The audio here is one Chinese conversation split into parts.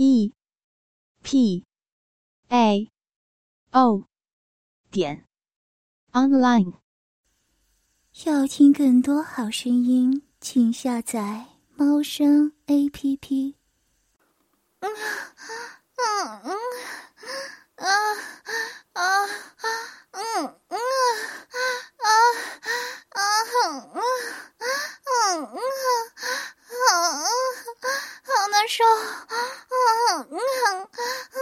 e p a o 点 online。要听更多好声音，请下载猫声 A P P。嗯嗯嗯啊啊嗯嗯啊啊嗯嗯嗯啊，好难受，啊，疼、啊，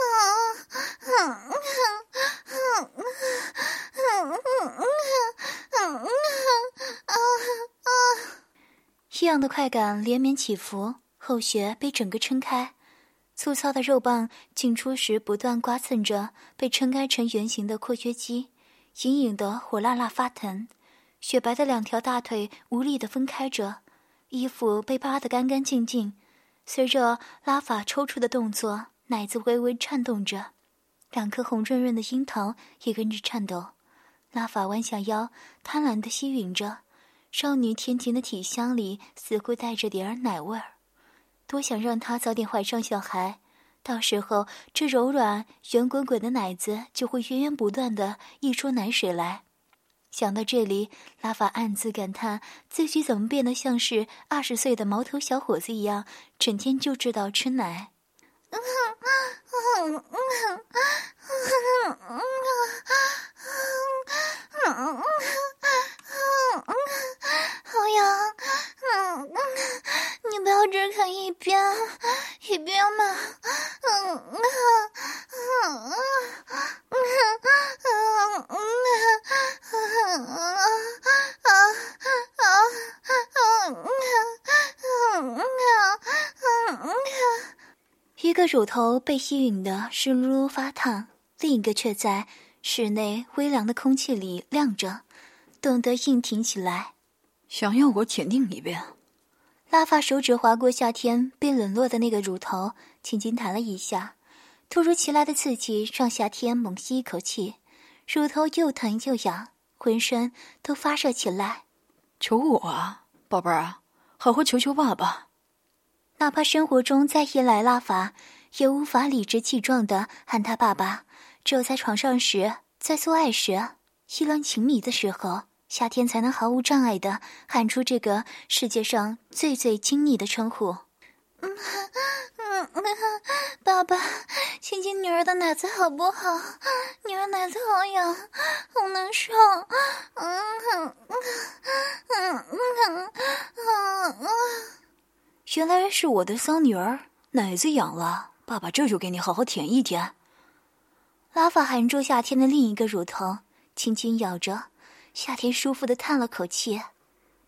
疼、啊，啊、啊，啊、啊。异样的快感连绵起伏，后穴被整个撑开，粗糙的肉棒进出时不断刮蹭着被撑开成圆形的扩约肌，隐隐的火辣辣发疼，雪白的两条大腿无力的分开着，衣服被扒得干干净净。随着拉法抽搐的动作，奶子微微颤动着，两颗红润润的樱桃也跟着颤抖。拉法弯下腰，贪婪的吸吮着。少女甜甜的体香里似乎带着点儿奶味儿，多想让她早点怀上小孩，到时候这柔软圆滚滚的奶子就会源源不断的溢出奶水来。想到这里，拉法暗自感叹自己怎么变得像是二十岁的毛头小伙子一样，整天就知道吃奶。好痒，嗯嗯，你不要只看一边，一边嘛，嗯嗯嗯嗯嗯嗯嗯嗯嗯一个乳头被吸吮的湿漉漉发烫，另一个却在室内微凉的空气里晾着，冻得硬挺起来。想要我舔另一遍？拉法手指划过夏天被冷落的那个乳头，轻轻弹了一下。突如其来的刺激让夏天猛吸一口气，乳头又疼又痒，浑身都发热起来。求我啊，宝贝儿啊，好好求求爸爸！哪怕生活中再依赖拉法，也无法理直气壮的喊他爸爸。只有在床上时，在做爱时，意乱情迷的时候。夏天才能毫无障碍的喊出这个世界上最最亲昵的称呼。嗯 嗯嗯，爸爸，亲亲女儿的奶子好不好？女儿奶子好痒，好难受。嗯嗯嗯嗯嗯嗯，原来是我的骚女儿，奶子痒了，爸爸这就给你好好舔一舔。拉法含住夏天的另一个乳头，轻轻咬着。夏天舒服的叹了口气，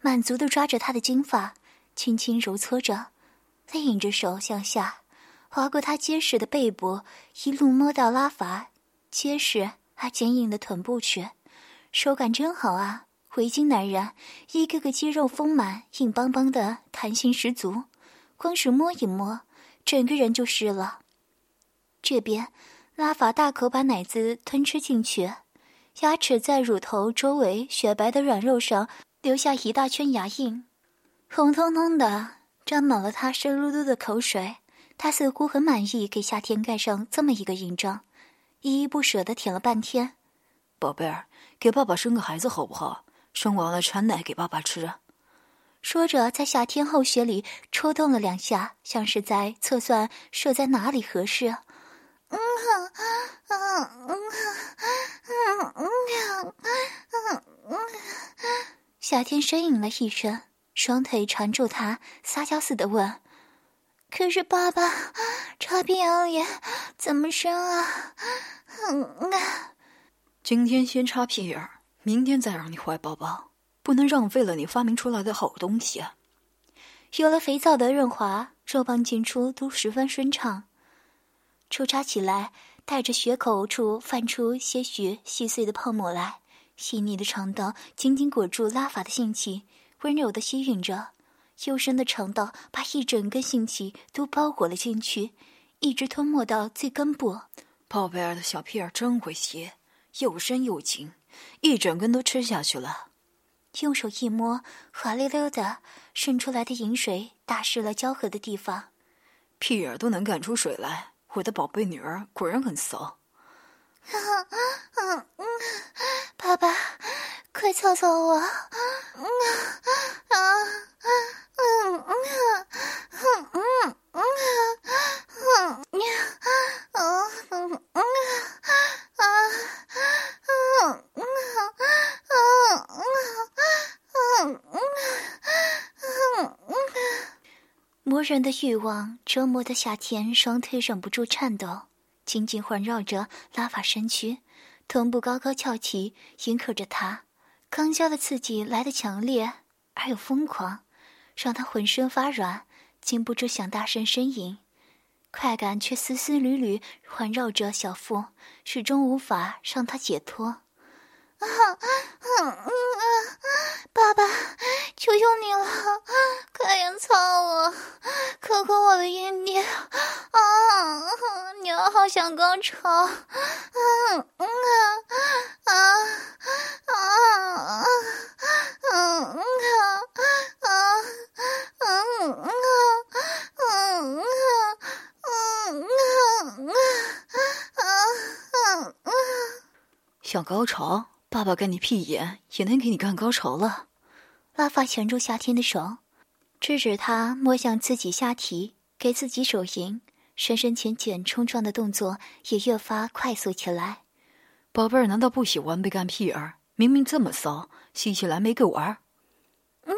满足的抓着他的金发，轻轻揉搓着，他引着手向下，划过他结实的背部，一路摸到拉法结实而坚硬的臀部去，手感真好啊，回精难燃，一个个肌肉丰满，硬邦邦的，弹性十足，光是摸一摸，整个人就湿了。这边，拉法大口把奶子吞吃进去。牙齿在乳头周围雪白的软肉上留下一大圈牙印，红彤彤的，沾满了他湿漉漉的口水。他似乎很满意给夏天盖上这么一个印章，依依不舍的舔了半天。宝贝儿，给爸爸生个孩子好不好？生完了产奶给爸爸吃。说着，在夏天后穴里抽动了两下，像是在测算射在哪里合适。嗯哼，嗯嗯嗯嗯嗯夏天呻吟了一声，双腿缠住他，撒娇似的问：“可是爸爸，插屁眼里怎么生啊？”嗯今天先插屁眼，明天再让你怀宝宝，不能浪费了你发明出来的好东西啊。有了肥皂的润滑，肉棒进出都十分顺畅。抽插起来，带着血口处泛出些许细碎的泡沫来。细腻的肠道紧紧裹住拉法的性器，温柔的吸吮着。幽深的肠道把一整根性器都包裹了进去，一直吞没到最根部。宝贝儿的小屁儿真会吸，又深又紧，一整根都吃下去了。用手一摸，滑溜溜的渗出来的饮水打湿了交合的地方。屁眼都能干出水来，我的宝贝女儿果然很骚。嗯嗯嗯，爸爸，快操操我！嗯啊嗯嗯嗯嗯嗯嗯嗯啊嗯嗯啊嗯嗯嗯嗯嗯魔人的欲望折磨的夏天双腿忍不住颤抖。紧紧环绕着拉法身躯，臀部高高翘起，迎合着他。刚交的刺激来得强烈而又疯狂，让他浑身发软，禁不住想大声呻吟。快感却丝丝缕缕环绕着小腹，始终无法让他解脱。啊，嗯嗯爸爸，求求你了，快点操我，可可我的阴蒂，啊，娘好想高潮，嗯嗯啊啊啊啊嗯啊啊嗯啊嗯啊嗯啊啊啊啊！想高潮？爸爸干你屁眼也能给你干高潮了。拉法钳住夏天的手，制止他摸向自己下体，给自己手淫，深深浅浅冲撞的动作也越发快速起来。宝贝儿，难道不喜欢被干屁眼？明明这么骚，吸起来没个玩儿。嗯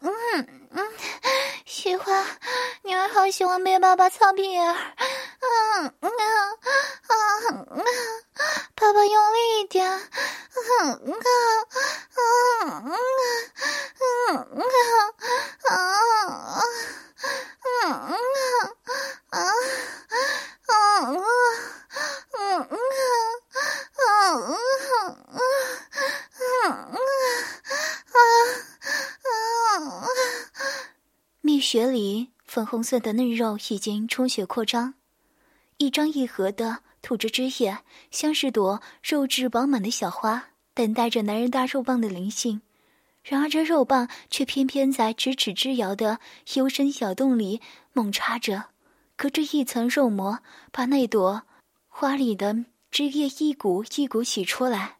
嗯嗯，喜欢，女儿好喜欢被爸爸操屁眼儿。嗯嗯啊啊！爸爸用力一点。嗯嗯啊嗯嗯啊嗯嗯啊啊啊嗯嗯啊啊嗯嗯啊啊！蜜穴里粉红色的嫩肉已经充血扩张，一张一合的吐着汁液，像是朵肉质饱满的小花，等待着男人大肉棒的灵性。然而这肉棒却偏偏在咫尺之遥的幽深小洞里猛插着，隔着一层肉膜，把那朵花里的汁液一股一股挤出来。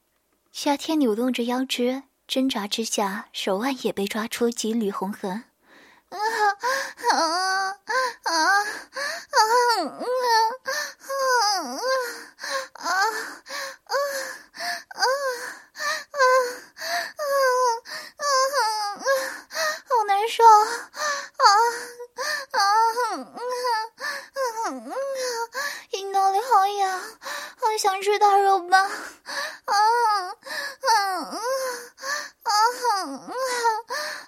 夏天扭动着腰肢，挣扎之下，手腕也被抓出几缕红痕。啊。啊啊啊啊啊啊啊啊啊啊啊啊啊好难受啊啊啊啊啊啊阴道里好痒我想吃大肉棒，啊，啊，啊，啊，啊，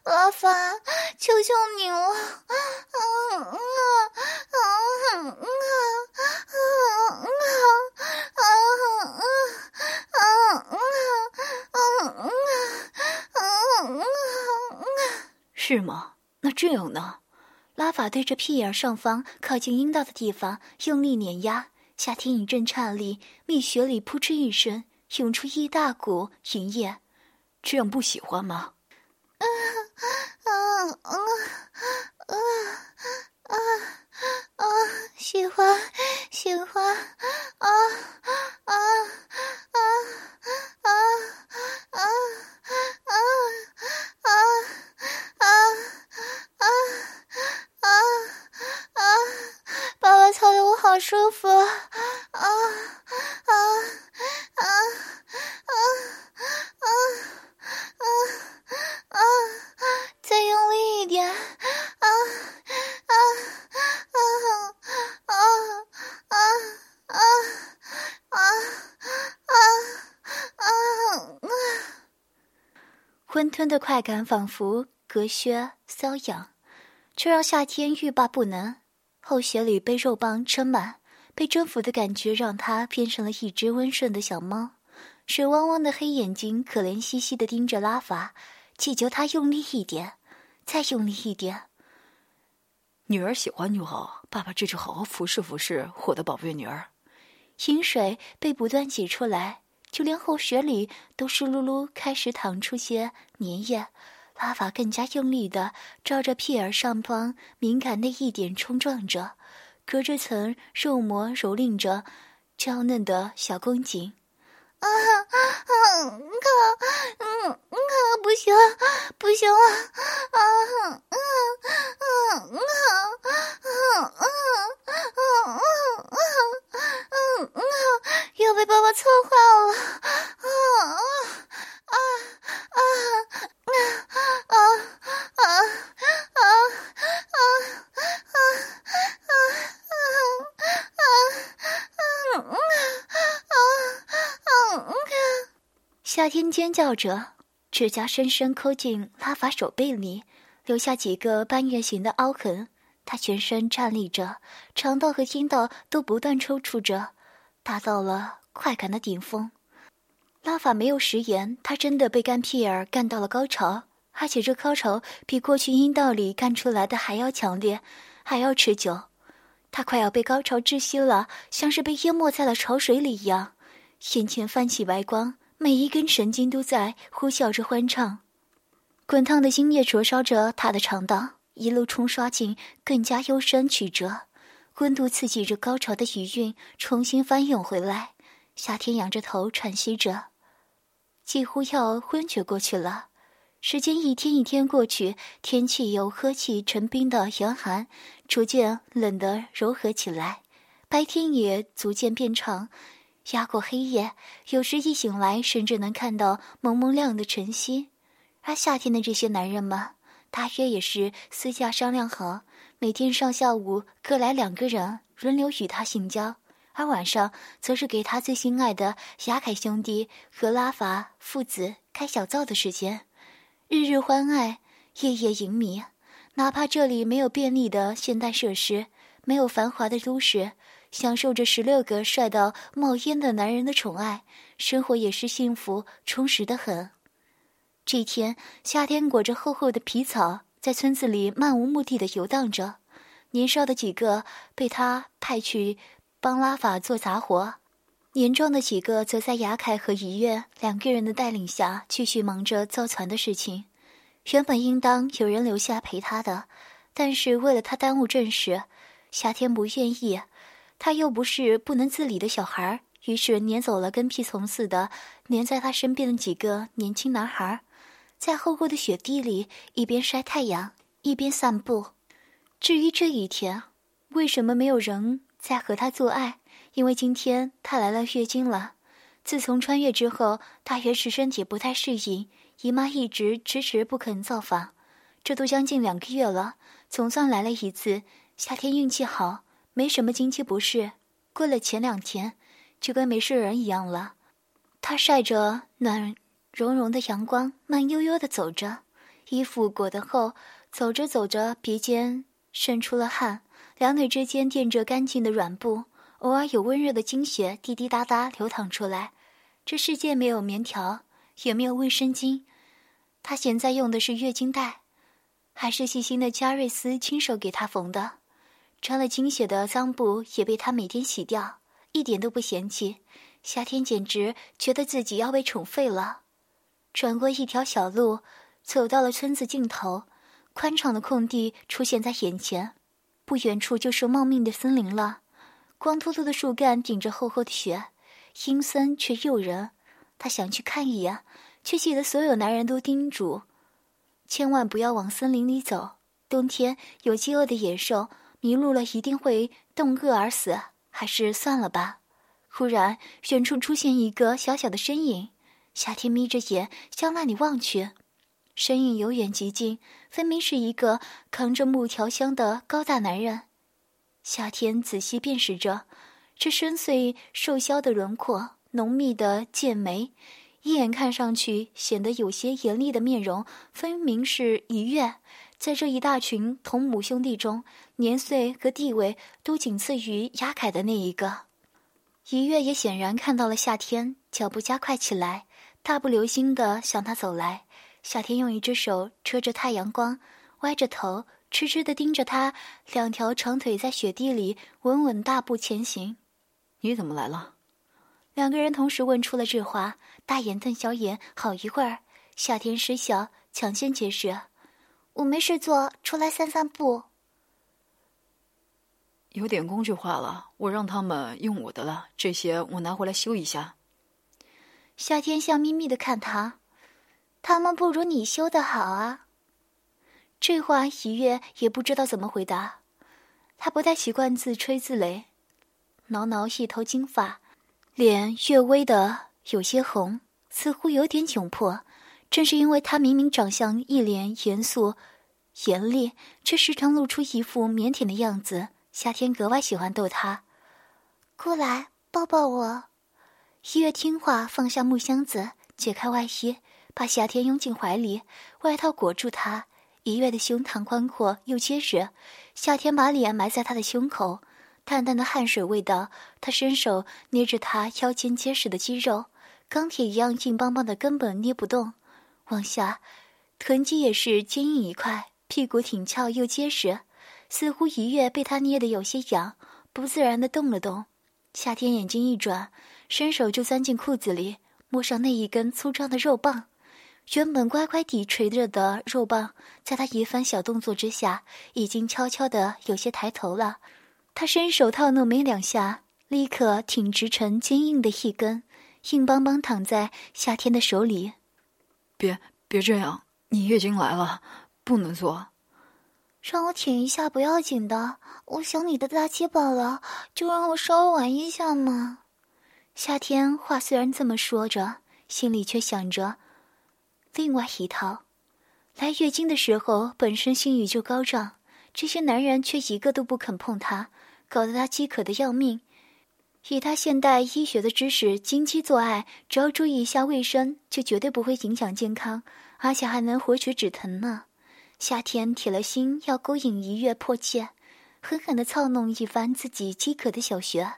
啊啊，求求你了，啊，啊，啊，啊，啊，啊，啊，啊，啊，啊，啊，啊，啊，啊，啊，啊，是吗？那这样呢？拉法对着屁眼上方靠近阴道的地方用力碾压。夏天一阵颤栗，蜜穴里扑哧一声涌出一大股银液。这样不喜欢吗？啊啊啊啊啊啊！喜欢喜欢啊啊啊啊啊啊啊啊啊啊啊！爸爸操的我好舒服啊啊啊啊啊啊啊啊！再用力一点啊啊啊啊啊啊啊啊啊啊！温吞的快感仿佛隔靴搔痒，却让夏天欲罢不能。后穴里被肉棒撑满，被征服的感觉让他变成了一只温顺的小猫，水汪汪的黑眼睛可怜兮兮的盯着拉法，祈求他用力一点，再用力一点。女儿喜欢就好，爸爸这就好好服侍服侍我的宝贝女儿。饮水被不断挤出来，就连后穴里都湿漉漉，开始淌出些粘液。拉法更加用力的照着屁眼上方敏感的一点冲撞着，隔着层肉膜蹂躏着娇嫩的小宫颈。啊啊！可嗯可不行不行了啊啊啊啊啊啊啊啊啊！又被爸爸操坏了啊啊啊啊啊啊啊啊！夏天尖叫着，指甲深深抠进拉法手背里，留下几个半月形的凹痕。他全身站立着，肠道和阴道都不断抽搐着，达到了快感的顶峰。拉法没有食言，他真的被干屁眼干到了高潮，而且这高潮比过去阴道里干出来的还要强烈，还要持久。他快要被高潮窒息了，像是被淹没在了潮水里一样，眼前泛起白光。每一根神经都在呼啸着欢唱，滚烫的精液灼烧着他的肠道，一路冲刷进更加幽深曲折，温度刺激着高潮的余韵重新翻涌回来。夏天仰着头喘息着，几乎要昏厥过去了。时间一天一天过去，天气由呵气成冰的严寒，逐渐冷得柔和起来，白天也逐渐变长。压过黑夜，有时一醒来，甚至能看到蒙蒙亮的晨曦。而夏天的这些男人们，大约也是私下商量好，每天上下午各来两个人，轮流与他性交，而晚上则是给他最心爱的雅凯兄弟和拉法父子开小灶的时间。日日欢爱，夜夜淫靡，哪怕这里没有便利的现代设施，没有繁华的都市。享受着十六个帅到冒烟的男人的宠爱，生活也是幸福充实的很。这天，夏天裹着厚厚的皮草，在村子里漫无目的的游荡着。年少的几个被他派去帮拉法做杂活，年壮的几个则在雅凯和怡月两个人的带领下，继续忙着造船的事情。原本应当有人留下陪他的，但是为了他耽误正事，夏天不愿意。他又不是不能自理的小孩，于是撵走了跟屁虫似的粘在他身边的几个年轻男孩，在厚厚的雪地里一边晒太阳一边散步。至于这一天，为什么没有人在和他做爱？因为今天他来了月经了。自从穿越之后，大约是身体不太适应，姨妈一直迟迟不肯造访。这都将近两个月了，总算来了一次。夏天运气好。没什么经期不适，过了前两天，就跟没事人一样了。他晒着暖融融的阳光，慢悠悠的走着，衣服裹得厚，走着走着，鼻尖渗出了汗，两腿之间垫着干净的软布，偶尔有温热的经血滴滴答答流淌出来。这世界没有棉条，也没有卫生巾，他现在用的是月经带，还是细心的加瑞斯亲手给他缝的。沾了精血的脏布也被他每天洗掉，一点都不嫌弃。夏天简直觉得自己要被宠废了。转过一条小路，走到了村子尽头，宽敞的空地出现在眼前，不远处就是茂密的森林了。光秃秃的树干顶着厚厚的雪，阴森却诱人。他想去看一眼，却记得所有男人都叮嘱，千万不要往森林里走，冬天有饥饿的野兽。迷路了一定会冻饿而死，还是算了吧。忽然，远处出现一个小小的身影。夏天眯着眼向那里望去，身影由远及近，分明是一个扛着木条箱的高大男人。夏天仔细辨识着，这深邃瘦削的轮廓，浓密的剑眉，一眼看上去显得有些严厉的面容，分明是一月。在这一大群同母兄弟中，年岁和地位都仅次于雅凯的那一个。一月也显然看到了夏天，脚步加快起来，大步流星地向他走来。夏天用一只手遮着太阳光，歪着头，痴痴地盯着他，两条长腿在雪地里稳稳大步前行。你怎么来了？两个人同时问出了这话，大眼瞪小眼，好一会儿。夏天失笑，抢先解释：“我没事做，出来散散步。”有点工具化了，我让他们用我的了，这些我拿回来修一下。夏天笑眯眯的看他，他们不如你修的好啊。这话一月也不知道怎么回答，他不太习惯自吹自擂，挠挠一头金发，脸略微的有些红，似乎有点窘迫。正是因为他明明长相一脸严肃、严厉，却时常露出一副腼腆的样子。夏天格外喜欢逗他，过来抱抱我。一月听话，放下木箱子，解开外衣，把夏天拥进怀里，外套裹住他。一月的胸膛宽阔又结实，夏天把脸埋在他的胸口，淡淡的汗水味道。他伸手捏着他腰间结实的肌肉，钢铁一样硬邦邦的，根本捏不动。往下，臀肌也是坚硬一块，屁股挺翘又结实。似乎一跃被他捏得有些痒，不自然的动了动。夏天眼睛一转，伸手就钻进裤子里，摸上那一根粗壮的肉棒。原本乖乖地垂着的肉棒，在他一番小动作之下，已经悄悄的有些抬头了。他伸手套弄没两下，立刻挺直成坚硬的一根，硬邦邦躺在夏天的手里。别别这样，你月经来了，不能做。让我舔一下不要紧的，我想你的大鸡巴了，就让我稍微玩一下嘛。夏天话虽然这么说着，心里却想着另外一套。来月经的时候，本身性欲就高涨，这些男人却一个都不肯碰她，搞得她饥渴的要命。以他现代医学的知识，经期做爱只要注意一下卫生，就绝对不会影响健康，而且还能活血止疼呢。夏天铁了心要勾引一月迫切，狠狠地操弄一番自己饥渴的小穴，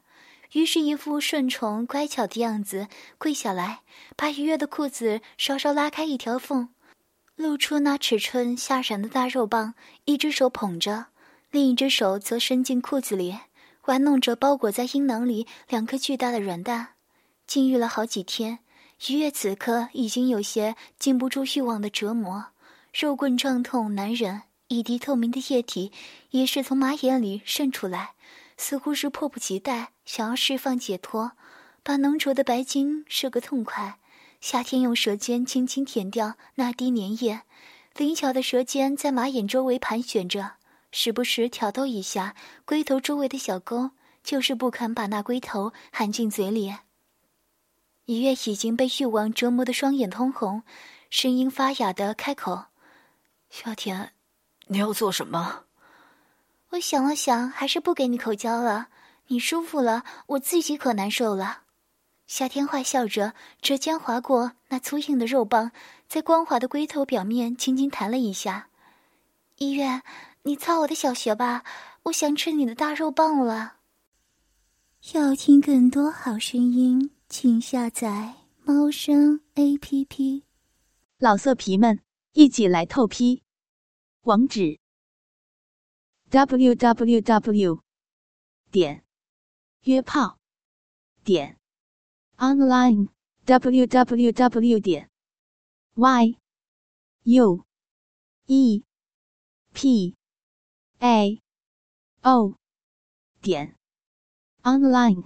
于是，一副顺从乖巧的样子，跪下来，把一月的裤子稍稍拉开一条缝，露出那尺寸吓人的大肉棒，一只手捧着，另一只手则伸进裤子里，玩弄着包裹在阴囊里两颗巨大的软蛋。禁欲了好几天，愉悦此刻已经有些禁不住欲望的折磨。肉棍胀痛难忍，一滴透明的液体也是从马眼里渗出来，似乎是迫不及待想要释放解脱，把浓稠的白精射个痛快。夏天用舌尖轻轻舔掉那滴粘液，灵巧的舌尖在马眼周围盘旋着，时不时挑逗一下龟头周围的小沟，就是不肯把那龟头含进嘴里。一月已经被欲望折磨得双眼通红，声音发哑的开口。夏天，你要做什么？我想了想，还是不给你口交了。你舒服了，我自己可难受了。夏天坏笑着，舌尖划过那粗硬的肉棒，在光滑的龟头表面轻轻弹了一下。医院，你操我的小穴吧，我想吃你的大肉棒了。要听更多好声音，请下载猫声 A P P。老色皮们。一起来透批，网址：w w w 点约炮点 online w w w 点 y u e p a. O. 点。Online。